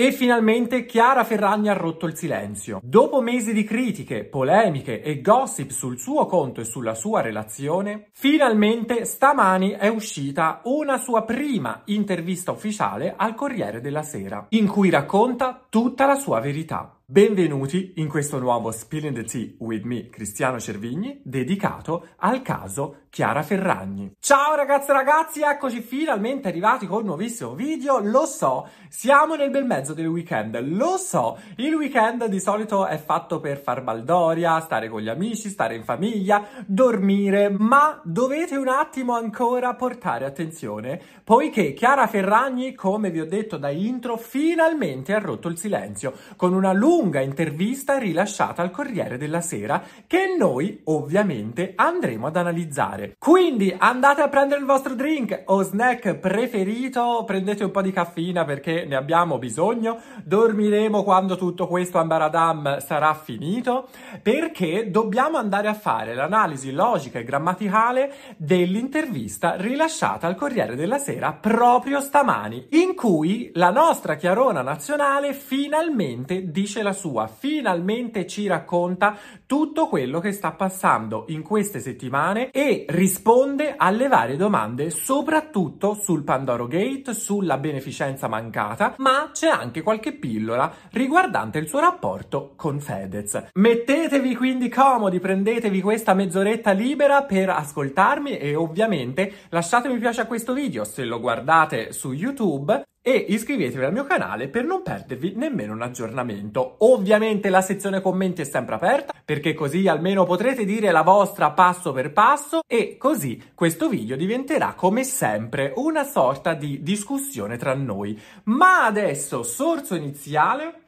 E finalmente Chiara Ferragni ha rotto il silenzio. Dopo mesi di critiche, polemiche e gossip sul suo conto e sulla sua relazione, finalmente stamani è uscita una sua prima intervista ufficiale al Corriere della Sera, in cui racconta tutta la sua verità. Benvenuti in questo nuovo Spilling the Tea with me, Cristiano Cervigni, dedicato al caso Chiara Ferragni. Ciao ragazze e ragazzi, eccoci finalmente arrivati con un nuovissimo video. Lo so, siamo nel bel mezzo del weekend, lo so, il weekend di solito è fatto per far baldoria, stare con gli amici, stare in famiglia, dormire, ma dovete un attimo ancora portare attenzione, poiché Chiara Ferragni, come vi ho detto da intro, finalmente ha rotto il silenzio con una lunga lunga intervista rilasciata al Corriere della Sera che noi ovviamente andremo ad analizzare. Quindi andate a prendere il vostro drink o snack preferito, prendete un po' di caffeina perché ne abbiamo bisogno, dormiremo quando tutto questo ambaradam sarà finito perché dobbiamo andare a fare l'analisi logica e grammaticale dell'intervista rilasciata al Corriere della Sera proprio stamani in cui la nostra chiarona nazionale finalmente dice la la sua, finalmente ci racconta tutto quello che sta passando in queste settimane e risponde alle varie domande, soprattutto sul Pandoro Gate, sulla beneficenza mancata, ma c'è anche qualche pillola riguardante il suo rapporto con Fedez. Mettetevi quindi comodi, prendetevi questa mezz'oretta libera per ascoltarmi e ovviamente lasciate mi piace a questo video se lo guardate su YouTube e iscrivetevi al mio canale per non perdervi nemmeno un aggiornamento. Ovviamente la sezione commenti è sempre aperta perché così almeno potrete dire la vostra passo per passo e così questo video diventerà come sempre una sorta di discussione tra noi. Ma adesso, sorso iniziale...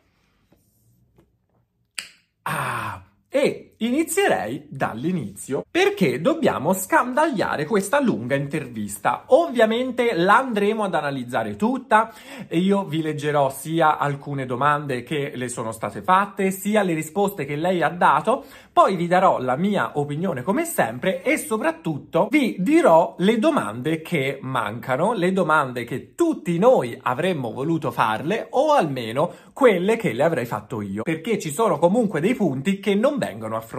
Ah, e inizierei dall'inizio perché dobbiamo scandagliare questa lunga intervista. Ovviamente l'andremo ad analizzare tutta e io vi leggerò sia alcune domande che le sono state fatte, sia le risposte che lei ha dato, poi vi darò la mia opinione come sempre e soprattutto vi dirò le domande che mancano, le domande che tutti noi avremmo voluto farle o almeno quelle che le avrei fatto io, perché ci sono comunque dei punti che non vengono affrontati,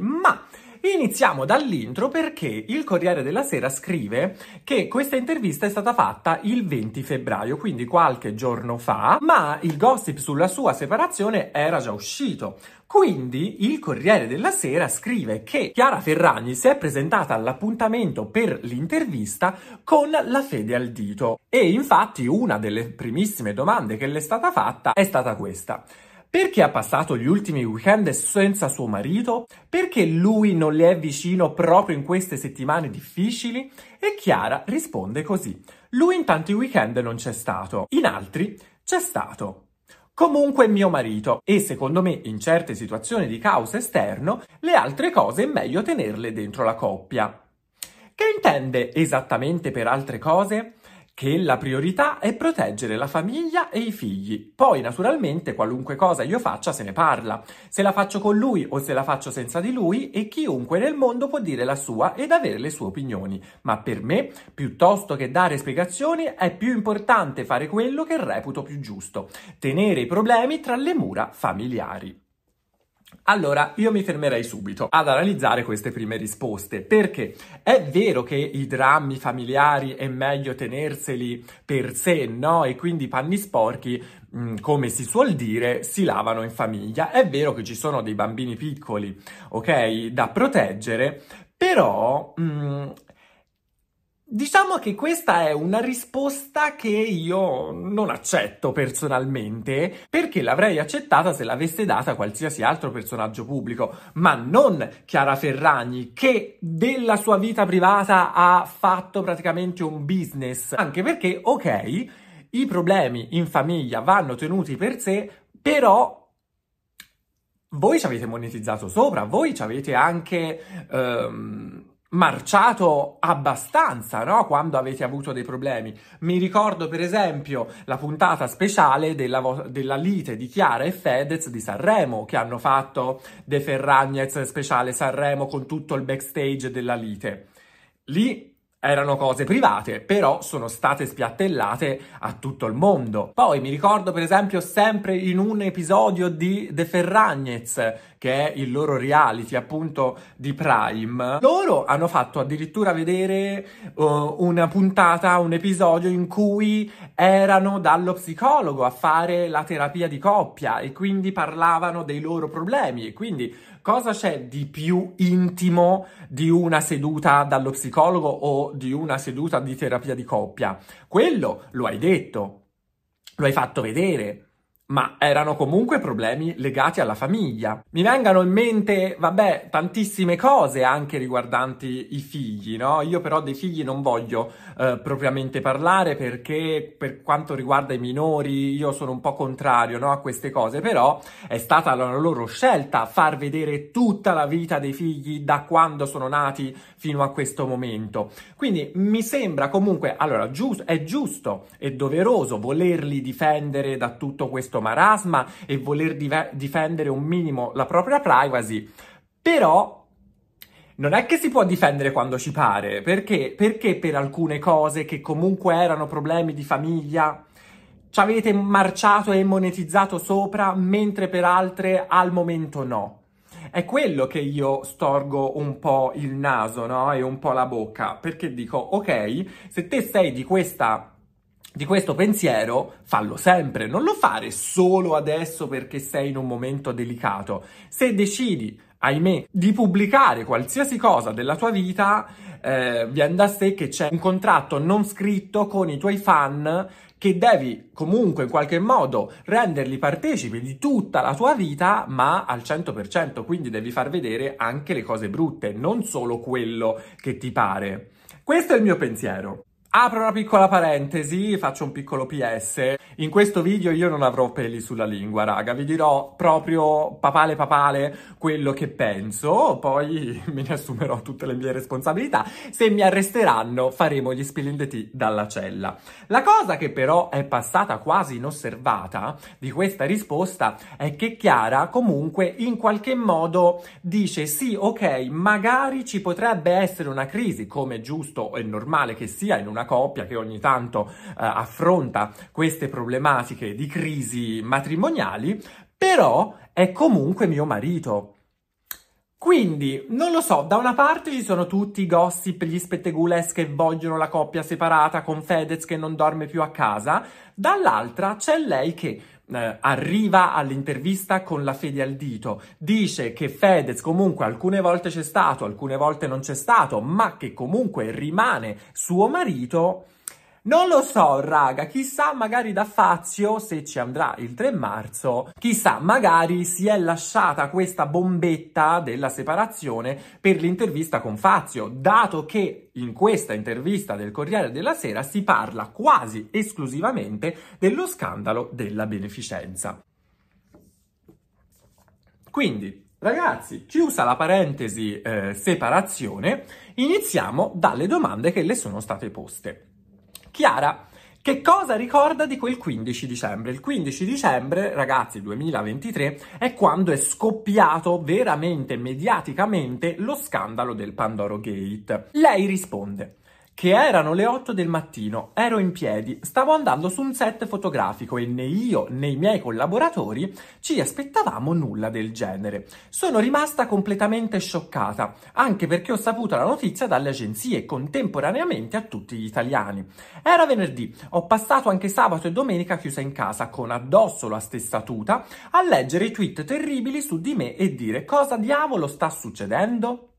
ma Iniziamo dall'intro perché il Corriere della Sera scrive che questa intervista è stata fatta il 20 febbraio, quindi qualche giorno fa, ma il gossip sulla sua separazione era già uscito. Quindi il Corriere della Sera scrive che Chiara Ferragni si è presentata all'appuntamento per l'intervista con la fede al dito. E infatti una delle primissime domande che le è stata fatta è stata questa. Perché ha passato gli ultimi weekend senza suo marito? Perché lui non le è vicino proprio in queste settimane difficili? E Chiara risponde così. Lui in tanti weekend non c'è stato, in altri c'è stato. Comunque mio marito e secondo me in certe situazioni di caos esterno le altre cose è meglio tenerle dentro la coppia. Che intende esattamente per altre cose? Che la priorità è proteggere la famiglia e i figli. Poi, naturalmente, qualunque cosa io faccia se ne parla. Se la faccio con lui o se la faccio senza di lui, e chiunque nel mondo può dire la sua ed avere le sue opinioni. Ma per me, piuttosto che dare spiegazioni, è più importante fare quello che reputo più giusto, tenere i problemi tra le mura familiari. Allora, io mi fermerei subito ad analizzare queste prime risposte, perché è vero che i drammi familiari è meglio tenerseli per sé, no? E quindi i panni sporchi, mm, come si suol dire, si lavano in famiglia. È vero che ci sono dei bambini piccoli, ok, da proteggere, però mh, mm, Diciamo che questa è una risposta che io non accetto personalmente, perché l'avrei accettata se l'avesse data qualsiasi altro personaggio pubblico, ma non Chiara Ferragni, che della sua vita privata ha fatto praticamente un business. Anche perché, ok, i problemi in famiglia vanno tenuti per sé, però voi ci avete monetizzato sopra, voi ci avete anche... Um, marciato abbastanza, no? Quando avete avuto dei problemi. Mi ricordo, per esempio, la puntata speciale della, vo- della lite di Chiara e Fedez di Sanremo, che hanno fatto De Ferragnez speciale Sanremo con tutto il backstage della lite. Lì erano cose private, però sono state spiattellate a tutto il mondo. Poi mi ricordo per esempio sempre in un episodio di The Ferragnez, che è il loro reality appunto di Prime, loro hanno fatto addirittura vedere uh, una puntata, un episodio in cui erano dallo psicologo a fare la terapia di coppia e quindi parlavano dei loro problemi e quindi cosa c'è di più intimo di una seduta dallo psicologo o di una seduta di terapia di coppia? Quello lo hai detto, lo hai fatto vedere ma erano comunque problemi legati alla famiglia. Mi vengano in mente, vabbè, tantissime cose anche riguardanti i figli, no? Io però dei figli non voglio eh, propriamente parlare perché per quanto riguarda i minori io sono un po' contrario, no, a queste cose, però è stata la loro scelta far vedere tutta la vita dei figli da quando sono nati fino a questo momento. Quindi mi sembra comunque, allora, giusto, è giusto e doveroso volerli difendere da tutto questo marasma e voler dive- difendere un minimo la propria privacy, però non è che si può difendere quando ci pare, perché? Perché per alcune cose che comunque erano problemi di famiglia ci avete marciato e monetizzato sopra, mentre per altre al momento no. È quello che io storgo un po' il naso, no? E un po' la bocca, perché dico, ok, se te sei di questa di questo pensiero, fallo sempre, non lo fare solo adesso perché sei in un momento delicato. Se decidi, ahimè, di pubblicare qualsiasi cosa della tua vita, eh, viene da sé che c'è un contratto non scritto con i tuoi fan che devi comunque in qualche modo renderli partecipi di tutta la tua vita, ma al 100%, quindi devi far vedere anche le cose brutte, non solo quello che ti pare. Questo è il mio pensiero. Apro una piccola parentesi, faccio un piccolo PS. In questo video io non avrò peli sulla lingua, raga. Vi dirò proprio papale papale quello che penso, poi me ne assumerò tutte le mie responsabilità. Se mi arresteranno faremo gli spillindeti dalla cella. La cosa che però è passata quasi inosservata di questa risposta è che Chiara comunque in qualche modo dice sì, ok, magari ci potrebbe essere una crisi, come giusto e normale che sia in una una coppia che ogni tanto eh, affronta queste problematiche di crisi matrimoniali, però è comunque mio marito. Quindi, non lo so, da una parte ci sono tutti i gossip, gli spettegules che vogliono la coppia separata con Fedez che non dorme più a casa, dall'altra c'è lei che eh, arriva all'intervista con la fede al dito, dice che Fedez comunque alcune volte c'è stato, alcune volte non c'è stato, ma che comunque rimane suo marito, non lo so, raga, chissà magari da Fazio, se ci andrà il 3 marzo, chissà magari si è lasciata questa bombetta della separazione per l'intervista con Fazio, dato che in questa intervista del Corriere della Sera si parla quasi esclusivamente dello scandalo della beneficenza. Quindi, Ragazzi, chiusa la parentesi eh, separazione, iniziamo dalle domande che le sono state poste. Chiara, che cosa ricorda di quel 15 dicembre? Il 15 dicembre, ragazzi, 2023, è quando è scoppiato veramente mediaticamente lo scandalo del Pandoro Gate. Lei risponde: che erano le 8 del mattino, ero in piedi, stavo andando su un set fotografico e né io né i miei collaboratori ci aspettavamo nulla del genere. Sono rimasta completamente scioccata, anche perché ho saputo la notizia dalle agenzie contemporaneamente a tutti gli italiani. Era venerdì, ho passato anche sabato e domenica chiusa in casa con addosso la stessa tuta a leggere i tweet terribili su di me e dire cosa diavolo sta succedendo?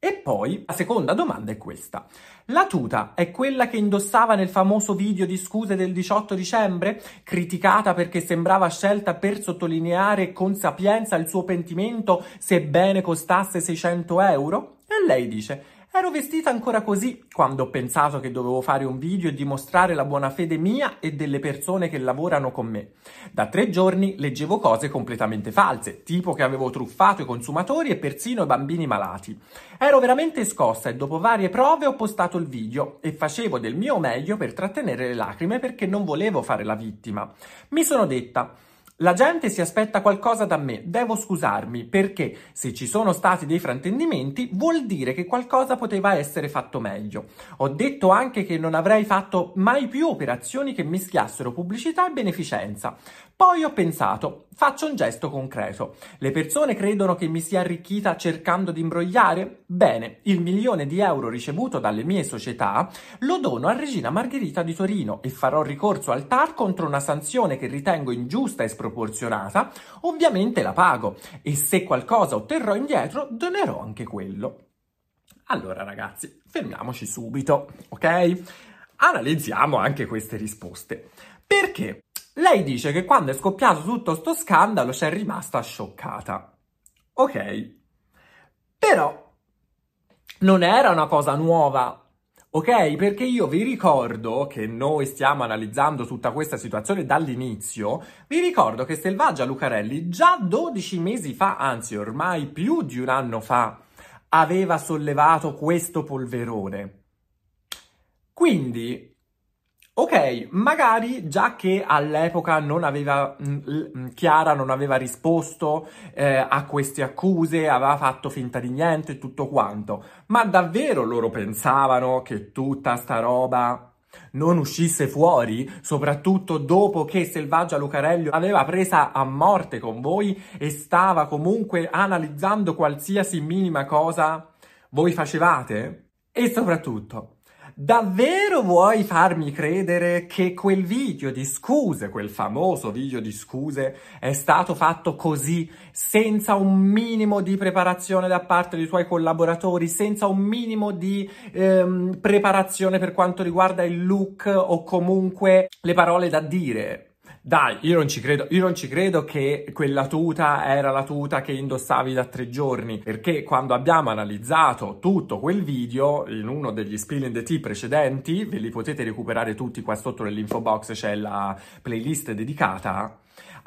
E poi la seconda domanda è questa. La tuta è quella che indossava nel famoso video di scuse del 18 dicembre, criticata perché sembrava scelta per sottolineare con sapienza il suo pentimento sebbene costasse 600 euro? E lei dice Ero vestita ancora così quando ho pensato che dovevo fare un video e dimostrare la buona fede mia e delle persone che lavorano con me. Da tre giorni leggevo cose completamente false, tipo che avevo truffato i consumatori e persino i bambini malati. Ero veramente scossa e dopo varie prove ho postato il video e facevo del mio meglio per trattenere le lacrime perché non volevo fare la vittima. Mi sono detta La gente si aspetta qualcosa da me, devo scusarmi perché se ci sono stati dei fraintendimenti vuol dire che qualcosa poteva essere fatto meglio. Ho detto anche che non avrei fatto mai più operazioni che mischiassero pubblicità e beneficenza. Poi ho pensato, faccio un gesto concreto. Le persone credono che mi sia arricchita cercando di imbrogliare? Bene, il milione di euro ricevuto dalle mie società lo dono a Regina Margherita di Torino e farò ricorso al TAR contro una sanzione che ritengo ingiusta e sproporzionata. Ovviamente la pago e se qualcosa otterrò indietro donerò anche quello. Allora ragazzi, fermiamoci subito, ok? Analizziamo anche queste risposte. Perché? Lei dice che quando è scoppiato tutto sto scandalo c'è rimasta scioccata. Ok. Però non era una cosa nuova. Ok, perché io vi ricordo che noi stiamo analizzando tutta questa situazione dall'inizio, vi ricordo che Selvaggia Lucarelli già 12 mesi fa, anzi ormai più di un anno fa, aveva sollevato questo polverone. Quindi Ok, magari già che all'epoca non aveva, Chiara non aveva risposto eh, a queste accuse, aveva fatto finta di niente e tutto quanto, ma davvero loro pensavano che tutta sta roba non uscisse fuori, soprattutto dopo che Selvaggia Lucarelli aveva presa a morte con voi e stava comunque analizzando qualsiasi minima cosa voi facevate? E soprattutto, Davvero vuoi farmi credere che quel video di scuse, quel famoso video di scuse, è stato fatto così, senza un minimo di preparazione da parte dei tuoi collaboratori, senza un minimo di ehm, preparazione per quanto riguarda il look o comunque le parole da dire? Dai, io non ci credo, io non ci credo che quella tuta era la tuta che indossavi da tre giorni, perché quando abbiamo analizzato tutto quel video, in uno degli Spill in the Tea precedenti, ve li potete recuperare tutti qua sotto nell'info box, c'è la playlist dedicata,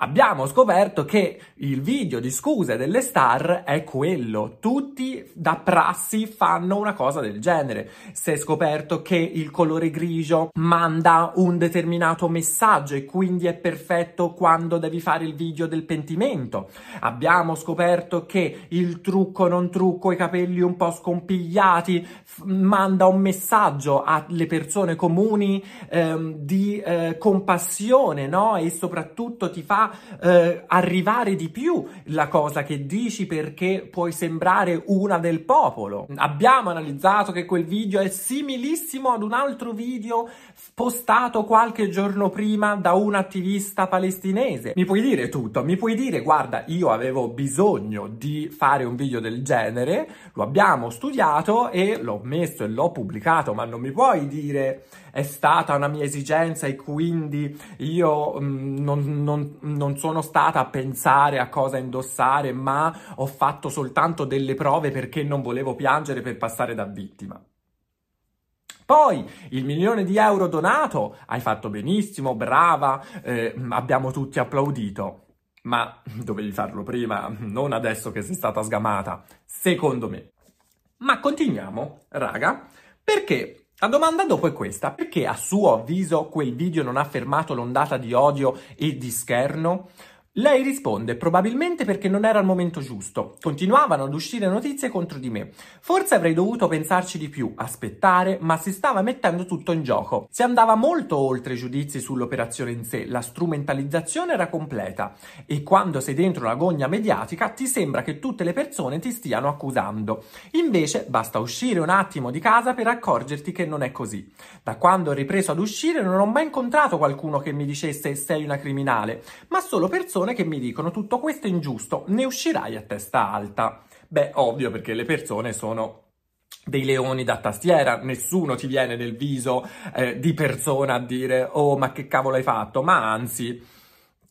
abbiamo scoperto che il video di scuse delle star è quello. Tutti da prassi fanno una cosa del genere. Si è scoperto che il colore grigio manda un determinato messaggio e quindi è perfetto quando devi fare il video del pentimento. Abbiamo scoperto che il trucco non trucco, i capelli un po' scompigliati, f- manda un messaggio alle persone comuni ehm, di eh, compassione, no? E soprattutto ti fa eh, arrivare di più la cosa che dici perché puoi sembrare una del popolo. Abbiamo analizzato che quel video è similissimo ad un altro video postato qualche giorno prima da un attivista palestinese. Mi puoi dire tutto, mi puoi dire guarda io avevo bisogno di fare un video del genere, lo abbiamo studiato e l'ho messo e l'ho pubblicato, ma non mi puoi dire è stata una mia esigenza e quindi io mh, mm, non, non, non sono stata a pensare a cosa indossare, ma ho fatto soltanto delle prove perché non volevo piangere per passare da vittima. Poi il milione di euro donato, hai fatto benissimo, brava, eh, abbiamo tutti applaudito. Ma dovevi farlo prima, non adesso che sei stata sgamata, secondo me. Ma continuiamo, raga, perché la domanda dopo è questa, perché a suo avviso quel video non ha fermato l'ondata di odio e di scherno? Lei risponde probabilmente perché non era il momento giusto. Continuavano ad uscire notizie contro di me. Forse avrei dovuto pensarci di più, aspettare, ma si stava mettendo tutto in gioco. Si andava molto oltre i giudizi sull'operazione in sé, la strumentalizzazione era completa e quando sei dentro la gogna mediatica ti sembra che tutte le persone ti stiano accusando. Invece basta uscire un attimo di casa per accorgerti che non è così. Da quando ho ripreso ad uscire non ho mai incontrato qualcuno che mi dicesse sei una criminale, ma solo persone persone che mi dicono tutto questo è ingiusto, ne uscirai a testa alta. Beh, ovvio perché le persone sono dei leoni da tastiera, nessuno ti viene nel viso eh, di persona a dire oh ma che cavolo hai fatto, ma anzi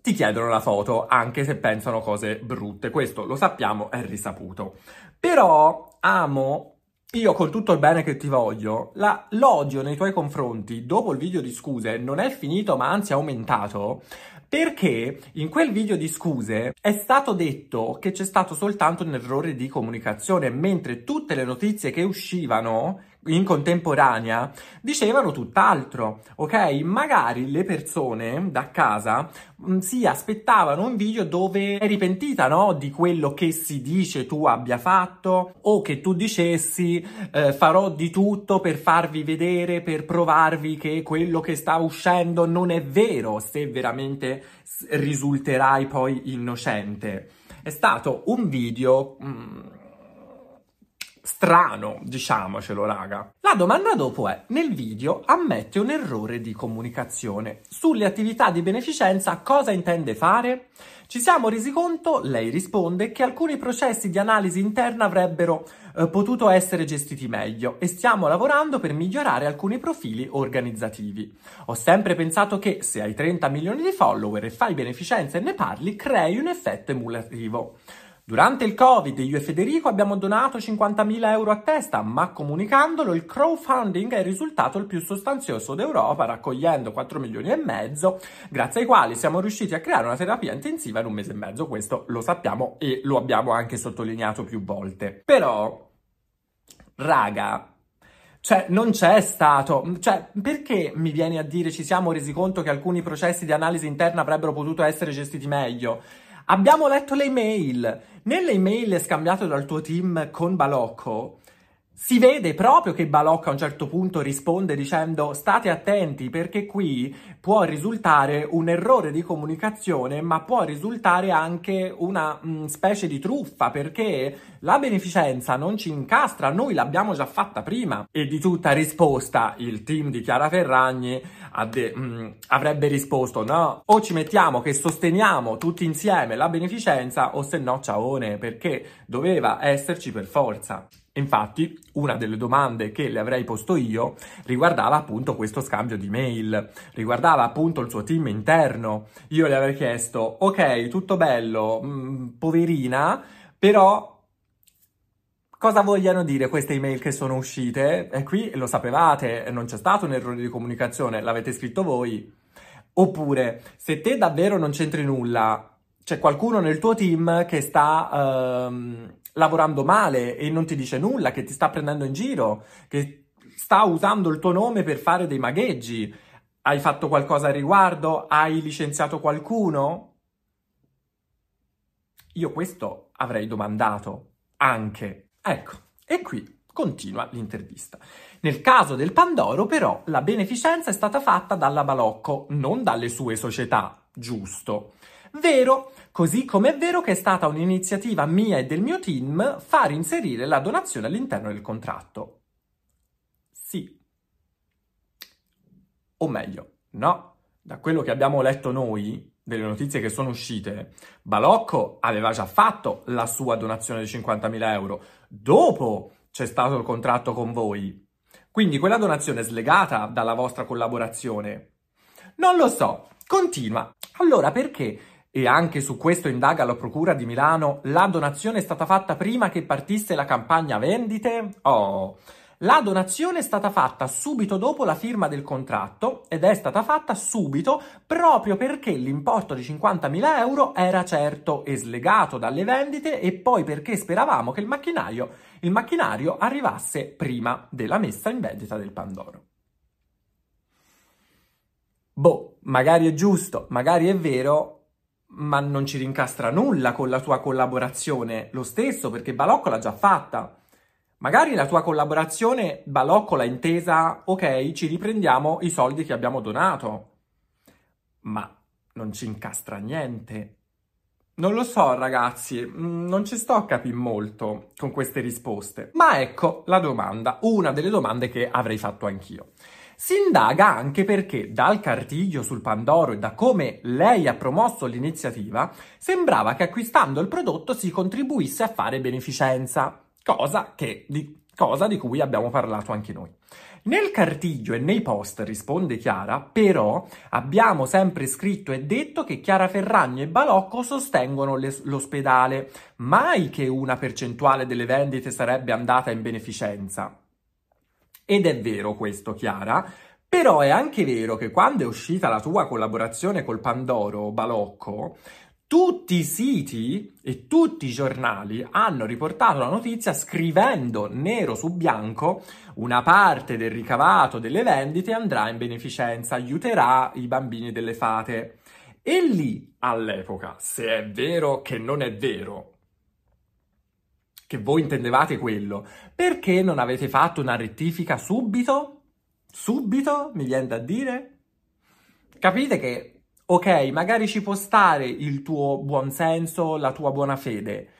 ti chiedono la foto anche se pensano cose brutte, questo lo sappiamo, è risaputo. Però amo io con tutto il bene che ti voglio, la, l'odio nei tuoi confronti dopo il video di scuse non è finito ma anzi è aumentato perché in quel video di scuse è stato detto che c'è stato soltanto un errore di comunicazione, mentre tutte le notizie che uscivano in contemporanea dicevano tutt'altro, ok? Magari le persone da casa mh, mm, si aspettavano un video dove eri pentita, no? Di quello che si dice tu abbia fatto o che tu dicessi eh, farò di tutto per farvi vedere, per provarvi che quello che sta uscendo non è vero, se veramente risulterai poi innocente. È stato un video... Mh, mm, strano, diciamocelo raga. La domanda dopo è, nel video ammette un errore di comunicazione. Sulle attività di beneficenza cosa intende fare? Ci siamo resi conto, lei risponde, che alcuni processi di analisi interna avrebbero eh, potuto essere gestiti meglio e stiamo lavorando per migliorare alcuni profili organizzativi. Ho sempre pensato che se hai 30 milioni di follower e fai beneficenza e ne parli, crei un effetto emulativo. Durante il Covid io e Federico abbiamo donato 50.000 euro a testa, ma comunicandolo il crowdfunding è risultato il più sostanzioso d'Europa, raccogliendo 4 milioni e mezzo, grazie ai quali siamo riusciti a creare una terapia intensiva in un mese e mezzo. Questo lo sappiamo e lo abbiamo anche sottolineato più volte. Però, raga, cioè, non c'è stato. Cioè, perché mi vieni a dire ci siamo resi conto che alcuni processi di analisi interna avrebbero potuto essere gestiti meglio? Abbiamo letto le email. Nelle email scambiate dal tuo team con Balocco, si vede proprio che Balocco a un certo punto risponde dicendo state attenti perché qui può risultare un errore di comunicazione ma può risultare anche una mh, mm, specie di truffa perché la beneficenza non ci incastra, noi l'abbiamo già fatta prima e di tutta risposta il team di Chiara Ferragni de- mh, mm, avrebbe risposto no o ci mettiamo che sosteniamo tutti insieme la beneficenza o se no ciaone perché doveva esserci per forza. Infatti, una delle domande che le avrei posto io riguardava appunto questo scambio di mail, riguardava appunto il suo team interno. Io le avrei chiesto, ok, tutto bello, mh, mm, poverina, però cosa vogliono dire queste email che sono uscite? E qui lo sapevate, non c'è stato un errore di comunicazione, l'avete scritto voi. Oppure, se te davvero non c'entri nulla, c'è qualcuno nel tuo team che sta... Uh, lavorando male e non ti dice nulla, che ti sta prendendo in giro, che sta usando il tuo nome per fare dei magheggi. Hai fatto qualcosa al riguardo? Hai licenziato qualcuno? Io questo avrei domandato anche. Ecco, e qui continua l'intervista. Nel caso del Pandoro, però, la beneficenza è stata fatta dalla Balocco, non dalle sue società, giusto? Vero, così come è vero che è stata un'iniziativa mia e del mio team far inserire la donazione all'interno del contratto. Sì. O meglio, no. Da quello che abbiamo letto noi, delle notizie che sono uscite, Balocco aveva già fatto la sua donazione di 50.000 euro. Dopo c'è stato il contratto con voi. Quindi quella donazione è slegata dalla vostra collaborazione. Non lo so. Continua. Allora perché e anche su questo indaga la Procura di Milano, la donazione è stata fatta prima che partisse la campagna vendite? Oh, la donazione è stata fatta subito dopo la firma del contratto ed è stata fatta subito proprio perché l'importo di 50.000 euro era certo e slegato dalle vendite e poi perché speravamo che il macchinario, il macchinario arrivasse prima della messa in vendita del Pandoro. Boh, magari è giusto, magari è vero, ma non ci rincastra nulla con la tua collaborazione lo stesso, perché Balocco l'ha già fatta. Magari la tua collaborazione Balocco l'ha intesa, ok, ci riprendiamo i soldi che abbiamo donato, ma non ci incastra niente. Non lo so, ragazzi, mm, non ci sto a capire molto con queste risposte. Ma ecco la domanda, una delle domande che avrei fatto anch'io. Si indaga anche perché dal cartiglio sul Pandoro e da come lei ha promosso l'iniziativa, sembrava che acquistando il prodotto si contribuisse a fare beneficenza, cosa, che, di, cosa di cui abbiamo parlato anche noi. Nel cartiglio e nei post, risponde Chiara, però abbiamo sempre scritto e detto che Chiara Ferragni e Balocco sostengono le, l'ospedale, mai che una percentuale delle vendite sarebbe andata in beneficenza. Ed è vero questo, Chiara, però è anche vero che quando è uscita la tua collaborazione col Pandoro Balocco, tutti i siti e tutti i giornali hanno riportato la notizia scrivendo nero su bianco una parte del ricavato delle vendite andrà in beneficenza, aiuterà i bambini delle fate. E lì, all'epoca, se è vero che non è vero, che voi intendevate quello, perché non avete fatto una rettifica subito? Subito, mi viene da dire? Capite che ok, magari ci può stare il tuo buon senso, la tua buona fede,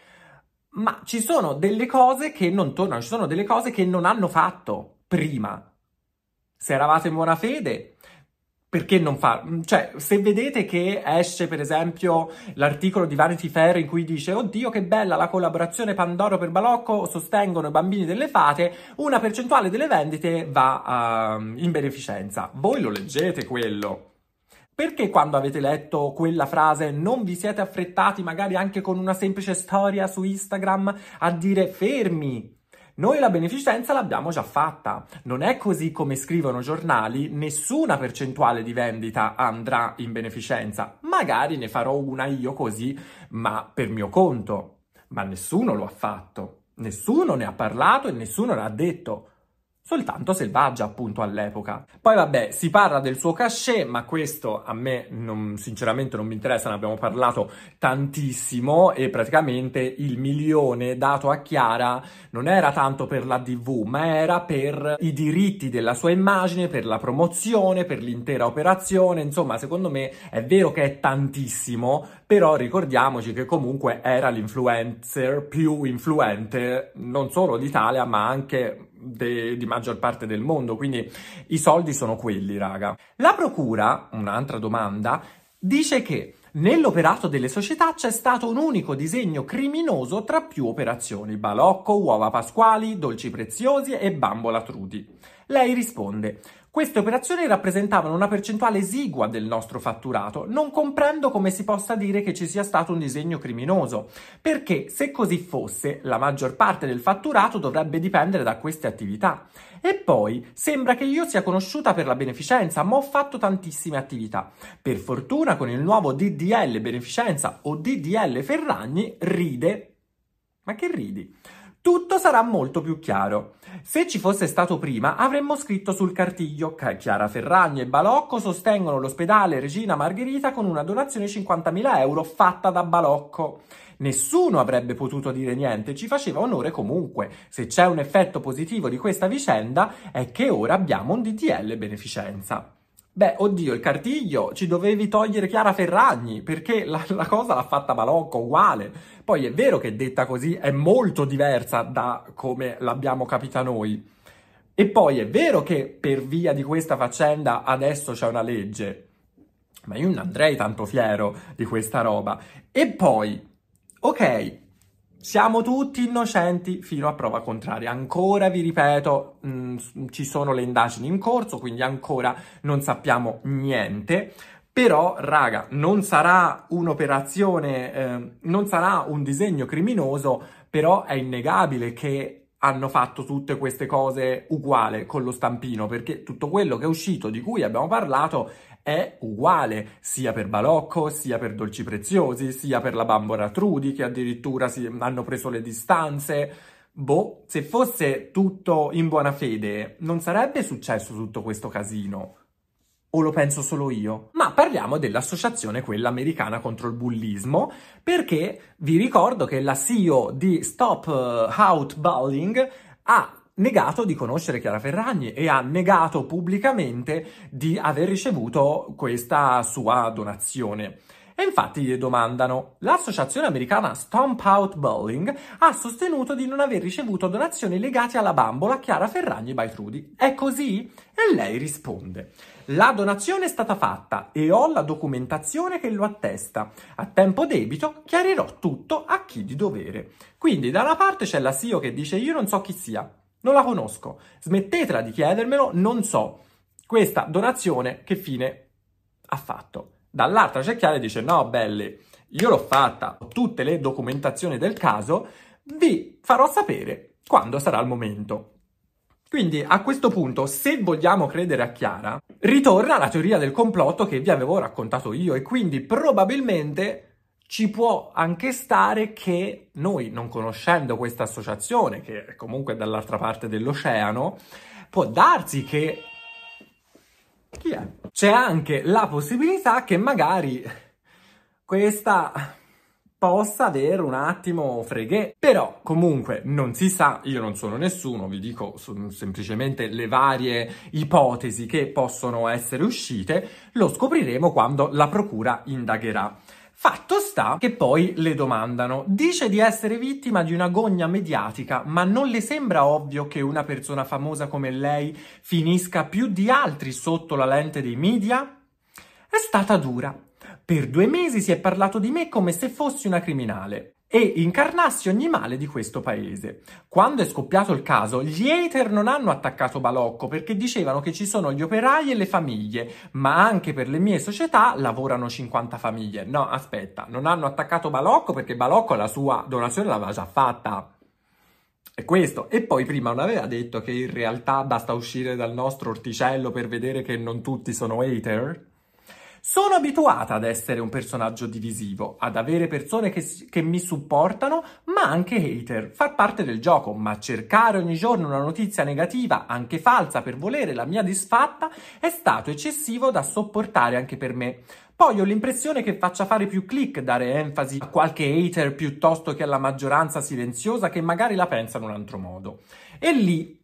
ma ci sono delle cose che non tornano, ci sono delle cose che non hanno fatto prima. Se eravate in buona fede, perché non fa? Cioè, se vedete che esce, per esempio, l'articolo di Vanity Fair in cui dice Oddio, che bella la collaborazione Pandoro per Balocco, sostengono i bambini delle fate, una percentuale delle vendite va uh, in beneficenza. Voi lo leggete quello. Perché quando avete letto quella frase non vi siete affrettati, magari anche con una semplice storia su Instagram, a dire fermi? Noi la beneficenza l'abbiamo già fatta. Non è così come scrivono giornali, nessuna percentuale di vendita andrà in beneficenza. Magari ne farò una io così, ma per mio conto. Ma nessuno lo ha fatto. Nessuno ne ha parlato e nessuno ne ha detto soltanto selvaggia appunto all'epoca. Poi vabbè, si parla del suo cachet, ma questo a me non, sinceramente non mi interessa, ne abbiamo parlato tantissimo e praticamente il milione dato a Chiara non era tanto per la DV, ma era per i diritti della sua immagine, per la promozione, per l'intera operazione, insomma, secondo me è vero che è tantissimo, però ricordiamoci che comunque era l'influencer più influente non solo d'Italia, ma anche de, di maggior parte del mondo, quindi i soldi sono quelli, raga. La procura, un'altra domanda, dice che Nell'operato delle società c'è stato un unico disegno criminoso tra più operazioni: balocco, uova pasquali, dolci preziosi e bambola trudi. Lei risponde: queste operazioni rappresentavano una percentuale esigua del nostro fatturato. Non comprendo come si possa dire che ci sia stato un disegno criminoso, perché se così fosse, la maggior parte del fatturato dovrebbe dipendere da queste attività. E poi sembra che io sia conosciuta per la beneficenza, ma ho fatto tantissime attività. Per fortuna con il nuovo DDL beneficenza o DDL Ferragni ride. Ma che ridi? tutto sarà molto più chiaro. Se ci fosse stato prima, avremmo scritto sul cartiglio Chiara Ferragni e Balocco sostengono l'ospedale Regina Margherita con una donazione di 50.000 euro fatta da Balocco. Nessuno avrebbe potuto dire niente, ci faceva onore comunque. Se c'è un effetto positivo di questa vicenda è che ora abbiamo un DTL beneficenza. Beh, oddio, il cartiglio ci dovevi togliere Chiara Ferragni perché la, la, cosa l'ha fatta Balocco uguale. Poi è vero che detta così è molto diversa da come l'abbiamo capita noi. E poi è vero che per via di questa faccenda adesso c'è una legge. Ma io non andrei tanto fiero di questa roba. E poi, ok, siamo tutti innocenti fino a prova contraria. Ancora, vi ripeto, mh, mm, ci sono le indagini in corso, quindi ancora non sappiamo niente. Però, raga, non sarà un'operazione, eh, non sarà un disegno criminoso, però è innegabile che hanno fatto tutte queste cose uguale con lo stampino, perché tutto quello che è uscito, di cui abbiamo parlato, è uguale sia per Balocco, sia per Dolci Preziosi, sia per la bambola Trudi che addirittura si, hanno preso le distanze. Boh, se fosse tutto in buona fede, non sarebbe successo tutto questo casino. O lo penso solo io? Ma parliamo dell'associazione quella americana contro il bullismo, perché vi ricordo che la CEO di Stop Out Bullying ha negato di conoscere Chiara Ferragni e ha negato pubblicamente di aver ricevuto questa sua donazione. E infatti gli domandano, l'associazione americana Stomp Out Bowling ha sostenuto di non aver ricevuto donazioni legate alla bambola Chiara Ferragni by Trudy. È così? E lei risponde, la donazione è stata fatta e ho la documentazione che lo attesta. A tempo debito chiarirò tutto a chi di dovere. Quindi da una parte c'è la CEO che dice io non so chi sia, non la conosco. Smettetela di chiedermelo, non so questa donazione che fine ha fatto. Dall'altra c'è Chiara e dice no, belli, io l'ho fatta, ho tutte le documentazioni del caso, vi farò sapere quando sarà il momento. Quindi a questo punto, se vogliamo credere a Chiara, ritorna la teoria del complotto che vi avevo raccontato io e quindi probabilmente ci può anche stare che noi, non conoscendo questa associazione, che è comunque dall'altra parte dell'oceano, può darsi che... Chi è? C'è anche la possibilità che magari questa possa avere un attimo freghe. Però comunque non si sa, io non sono nessuno, vi dico semplicemente le varie ipotesi che possono essere uscite, lo scopriremo quando la procura indagherà. Fatto sta che poi le domandano. Dice di essere vittima di una gogna mediatica, ma non le sembra ovvio che una persona famosa come lei finisca più di altri sotto la lente dei media? È stata dura. Per due mesi si è parlato di me come se fossi una criminale e incarnassi ogni male di questo paese. Quando è scoppiato il caso, gli hater non hanno attaccato Balocco perché dicevano che ci sono gli operai e le famiglie, ma anche per le mie società lavorano 50 famiglie. No, aspetta, non hanno attaccato Balocco perché Balocco la sua donazione l'aveva già fatta. È questo. E poi prima non aveva detto che in realtà basta uscire dal nostro orticello per vedere che non tutti sono hater? Sono abituata ad essere un personaggio divisivo, ad avere persone che, che, mi supportano, ma anche hater. Far parte del gioco, ma cercare ogni giorno una notizia negativa, anche falsa, per volere la mia disfatta, è stato eccessivo da sopportare anche per me. Poi ho l'impressione che faccia fare più click dare enfasi a qualche hater piuttosto che alla maggioranza silenziosa che magari la pensa in un altro modo. E lì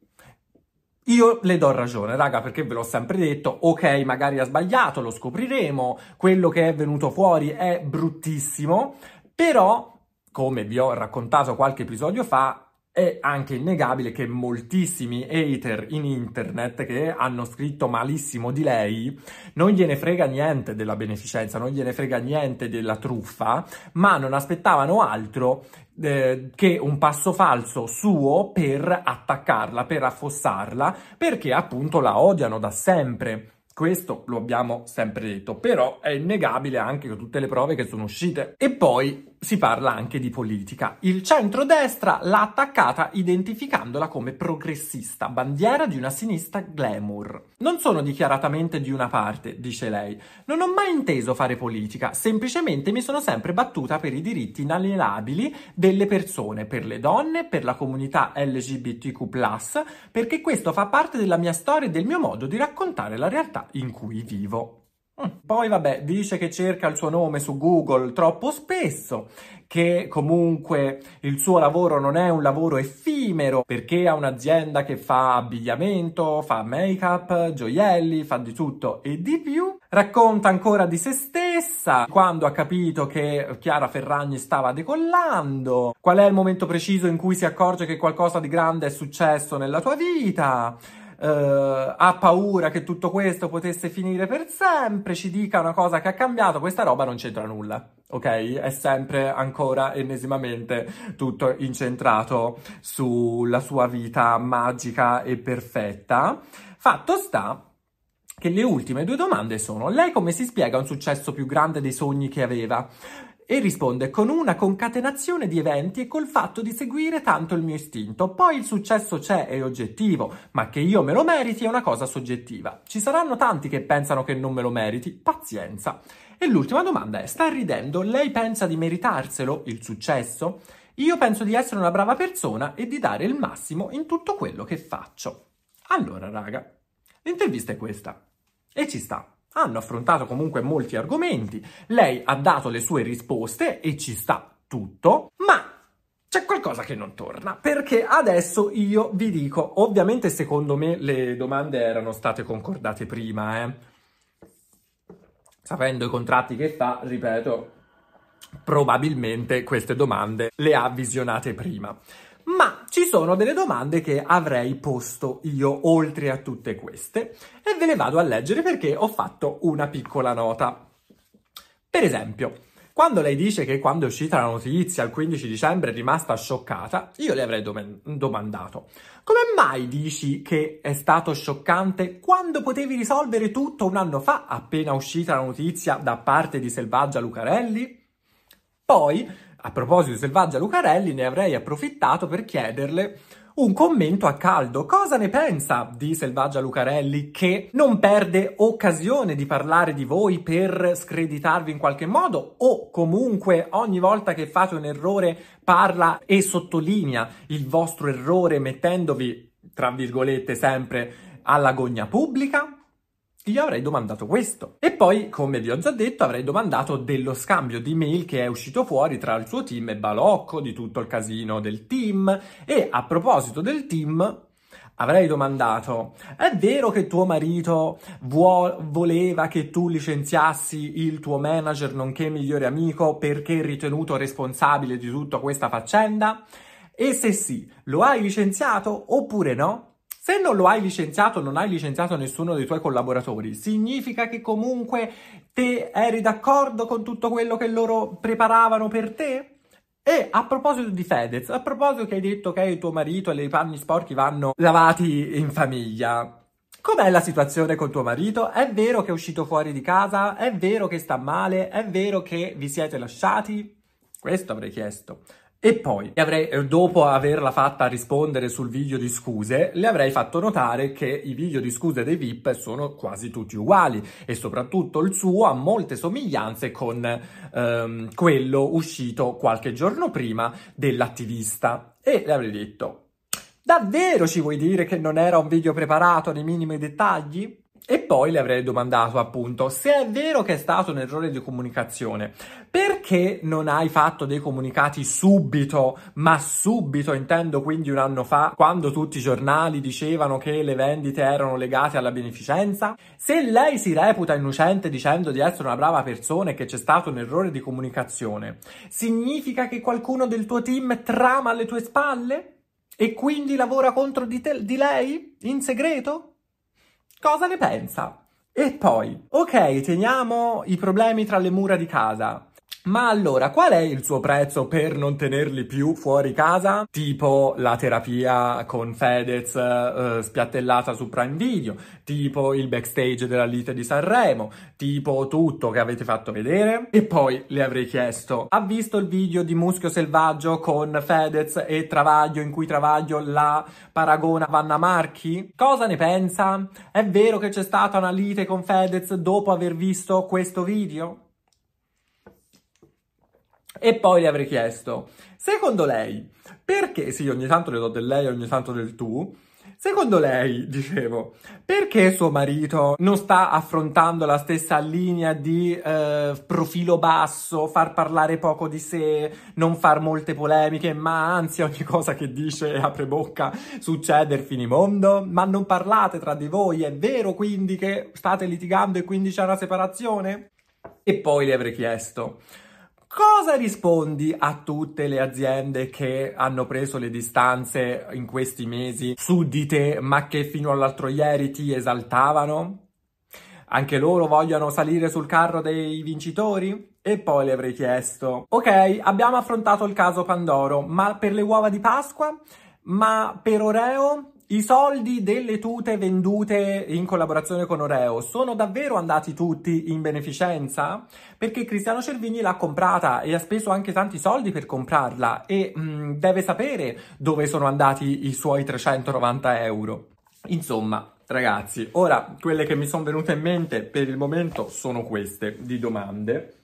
io le do ragione, raga, perché ve l'ho sempre detto, ok, magari ha sbagliato, lo scopriremo, quello che è venuto fuori è bruttissimo, però, come vi ho raccontato qualche episodio fa, è anche innegabile che moltissimi hater in internet che hanno scritto malissimo di lei non gliene frega niente della beneficenza, non gliene frega niente della truffa, ma non aspettavano altro eh, che un passo falso suo per attaccarla, per affossarla, perché appunto la odiano da sempre. Questo lo abbiamo sempre detto, però è innegabile anche con tutte le prove che sono uscite. E poi si parla anche di politica. Il centrodestra l'ha attaccata identificandola come progressista, bandiera di una sinistra glamour. Non sono dichiaratamente di una parte, dice lei. Non ho mai inteso fare politica, semplicemente mi sono sempre battuta per i diritti inalienabili delle persone, per le donne, per la comunità LGBTQ, perché questo fa parte della mia storia e del mio modo di raccontare la realtà in cui vivo. Poi vabbè, dice che cerca il suo nome su Google troppo spesso, che comunque il suo lavoro non è un lavoro effimero perché ha un'azienda che fa abbigliamento, fa make-up, gioielli, fa di tutto e di più. Racconta ancora di se stessa, quando ha capito che Chiara Ferragni stava decollando, qual è il momento preciso in cui si accorge che qualcosa di grande è successo nella tua vita Uh, ha paura che tutto questo potesse finire per sempre, ci dica una cosa che ha cambiato, questa roba non c'entra nulla, ok? È sempre ancora ennesimamente tutto incentrato sulla sua vita magica e perfetta. Fatto sta che le ultime due domande sono: lei come si spiega un successo più grande dei sogni che aveva? E risponde con una concatenazione di eventi e col fatto di seguire tanto il mio istinto. Poi il successo c'è, è oggettivo, ma che io me lo meriti è una cosa soggettiva. Ci saranno tanti che pensano che non me lo meriti, pazienza. E l'ultima domanda è, sta ridendo? Lei pensa di meritarselo, il successo? Io penso di essere una brava persona e di dare il massimo in tutto quello che faccio. Allora, raga, l'intervista è questa. E ci sta hanno affrontato comunque molti argomenti, lei ha dato le sue risposte e ci sta tutto, ma c'è qualcosa che non torna, perché adesso io vi dico, ovviamente secondo me le domande erano state concordate prima, eh. Sapendo i contratti che fa, ripeto, probabilmente queste domande le ha visionate prima. Ma ci sono delle domande che avrei posto io oltre a tutte queste e ve le vado a leggere perché ho fatto una piccola nota. Per esempio, quando lei dice che quando è uscita la notizia il 15 dicembre è rimasta scioccata, io le avrei dom- domandato: come mai dici che è stato scioccante quando potevi risolvere tutto un anno fa, appena uscita la notizia da parte di Selvaggia Lucarelli? Poi a proposito di Selvaggia Lucarelli, ne avrei approfittato per chiederle un commento a caldo. Cosa ne pensa di Selvaggia Lucarelli che non perde occasione di parlare di voi per screditarvi in qualche modo o comunque ogni volta che fate un errore parla e sottolinea il vostro errore mettendovi, tra virgolette, sempre alla gogna pubblica? Gli avrei domandato questo. E poi, come vi ho già detto, avrei domandato dello scambio di mail che è uscito fuori tra il suo team e Balocco, di tutto il casino del team. E a proposito del team, avrei domandato: è vero che tuo marito vuo- voleva che tu licenziassi il tuo manager nonché migliore amico perché ritenuto responsabile di tutta questa faccenda? E se sì, lo hai licenziato oppure no? Se non lo hai licenziato, non hai licenziato nessuno dei tuoi collaboratori, significa che comunque te eri d'accordo con tutto quello che loro preparavano per te? E a proposito di Fedez, a proposito che hai detto che tuo marito e i panni sporchi vanno lavati in famiglia, com'è la situazione con tuo marito? È vero che è uscito fuori di casa? È vero che sta male? È vero che vi siete lasciati? Questo avrei chiesto. E poi, avrei, eh, dopo averla fatta rispondere sul video di scuse, le avrei fatto notare che i video di scuse dei VIP sono quasi tutti uguali e soprattutto il suo ha molte somiglianze con ehm, quello uscito qualche giorno prima dell'attivista. E le avrei detto, davvero ci vuoi dire che non era un video preparato nei minimi dettagli? E poi le avrei domandato appunto se è vero che è stato un errore di comunicazione, perché non hai fatto dei comunicati subito, ma subito intendo quindi un anno fa, quando tutti i giornali dicevano che le vendite erano legate alla beneficenza? Se lei si reputa innocente dicendo di essere una brava persona e che c'è stato un errore di comunicazione, significa che qualcuno del tuo team trama alle tue spalle? E quindi lavora contro di, te, di lei? In segreto? Cosa ne pensa? E poi, ok, teniamo i problemi tra le mura di casa. Ma allora, qual è il suo prezzo per non tenerli più fuori casa? Tipo la terapia con Fedez uh, spiattellata su Prime Video, tipo il backstage della lite di Sanremo, tipo tutto che avete fatto vedere. E poi le avrei chiesto, ha visto il video di Muschio Selvaggio con Fedez e Travaglio in cui Travaglio la paragona Vanna Marchi? Cosa ne pensa? È vero che c'è stata una lite con Fedez dopo aver visto questo video? E poi le avrei chiesto, secondo lei, perché, sì, ogni tanto le do del lei, ogni tanto del tu, secondo lei, dicevo, perché suo marito non sta affrontando la stessa linea di eh, profilo basso, far parlare poco di sé, non far molte polemiche, ma anzi ogni cosa che dice e apre bocca succede il finimondo? Ma non parlate tra di voi, è vero quindi che state litigando e quindi c'è una separazione? E poi le avrei chiesto, Cosa rispondi a tutte le aziende che hanno preso le distanze in questi mesi su di te, ma che fino all'altro ieri ti esaltavano? Anche loro vogliono salire sul carro dei vincitori? E poi le avrei chiesto: Ok, abbiamo affrontato il caso Pandoro, ma per le uova di Pasqua? Ma per Oreo? I soldi delle tute vendute in collaborazione con Oreo sono davvero andati tutti in beneficenza? Perché Cristiano Cervini l'ha comprata e ha speso anche tanti soldi per comprarla e mh, mm, deve sapere dove sono andati i suoi 390 euro. Insomma, ragazzi, ora quelle che mi sono venute in mente per il momento sono queste di domande.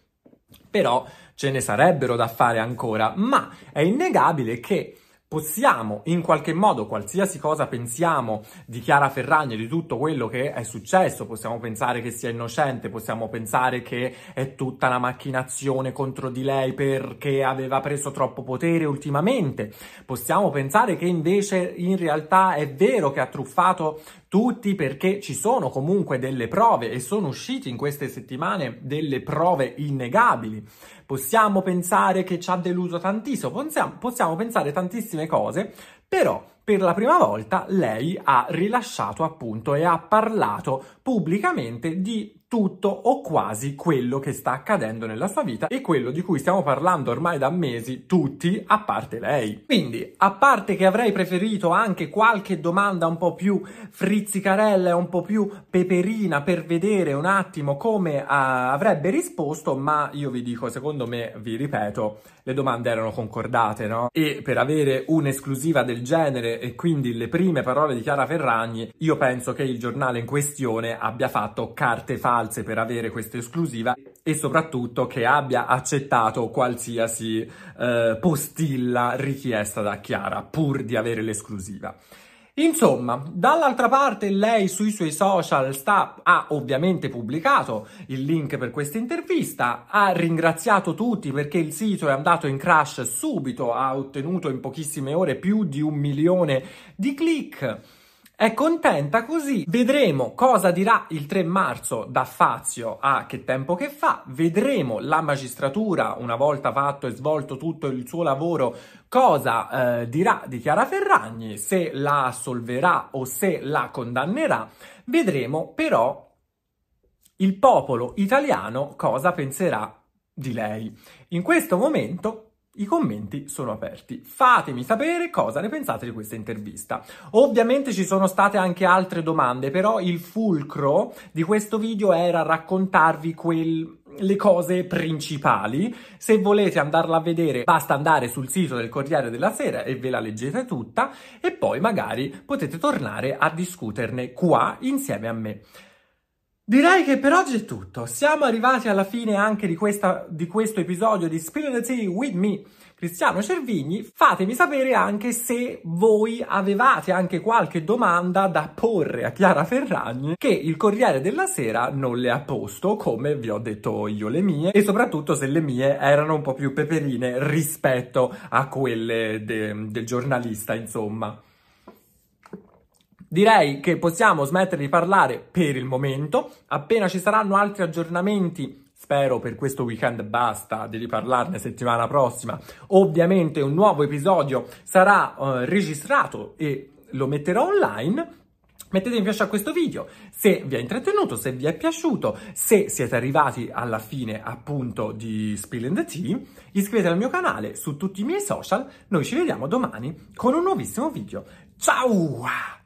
Però ce ne sarebbero da fare ancora, ma è innegabile che possiamo in qualche modo, qualsiasi cosa pensiamo di Chiara Ferragni, di tutto quello che è successo, possiamo pensare che sia innocente, possiamo pensare che è tutta una macchinazione contro di lei perché aveva preso troppo potere ultimamente, possiamo pensare che invece in realtà è vero che ha truffato tutti perché ci sono comunque delle prove e sono uscite in queste settimane delle prove innegabili. Possiamo pensare che ci ha deluso tantissimo, possiamo, possiamo pensare tantissime cose, però per la prima volta lei ha rilasciato appunto e ha parlato pubblicamente di tutto o quasi quello che sta accadendo nella sua vita e quello di cui stiamo parlando ormai da mesi tutti, a parte lei. Quindi, a parte che avrei preferito anche qualche domanda un po' più frizzicarella e un po' più peperina per vedere un attimo come uh, avrebbe risposto, ma io vi dico, secondo me, vi ripeto, le domande erano concordate, no? E per avere un'esclusiva del genere e quindi le prime parole di Chiara Ferragni, io penso che il giornale in questione abbia fatto carte false per avere questa esclusiva e soprattutto che abbia accettato qualsiasi eh, postilla richiesta da Chiara pur di avere l'esclusiva. Insomma, dall'altra parte lei sui suoi social sta, ha ovviamente pubblicato il link per questa intervista, ha ringraziato tutti perché il sito è andato in crash subito, ha ottenuto in pochissime ore più di un milione di click. È contenta così. Vedremo cosa dirà il 3 marzo da Fazio a Che tempo che fa. Vedremo la magistratura, una volta fatto e svolto tutto il suo lavoro, cosa eh, dirà di Chiara Ferragni, se la assolverà o se la condannerà. Vedremo però il popolo italiano cosa penserà di lei. In questo momento i commenti sono aperti. Fatemi sapere cosa ne pensate di questa intervista. Ovviamente ci sono state anche altre domande, però il fulcro di questo video era raccontarvi quel le cose principali. Se volete andarla a vedere, basta andare sul sito del Corriere della Sera e ve la leggete tutta e poi magari potete tornare a discuterne qua insieme a me. Direi che per oggi è tutto. Siamo arrivati alla fine anche di, questa, di questo episodio di Spill the Tea with me, Cristiano Cervigni. Fatemi sapere anche se voi avevate anche qualche domanda da porre a Chiara Ferragni che il Corriere della Sera non le ha posto, come vi ho detto io le mie, e soprattutto se le mie erano un po' più peperine rispetto a quelle de, del giornalista, insomma. Direi che possiamo smettere di parlare per il momento. Appena ci saranno altri aggiornamenti, spero per questo weekend basta, di riparlarne settimana prossima. Ovviamente un nuovo episodio sarà uh, registrato e lo metterò online. Mettete mi piace a questo video se vi è intrattenuto, se vi è piaciuto, se siete arrivati alla fine appunto di Spill the Tea, iscrivetevi al mio canale su tutti i miei social, noi ci vediamo domani con un nuovissimo video. Ciao!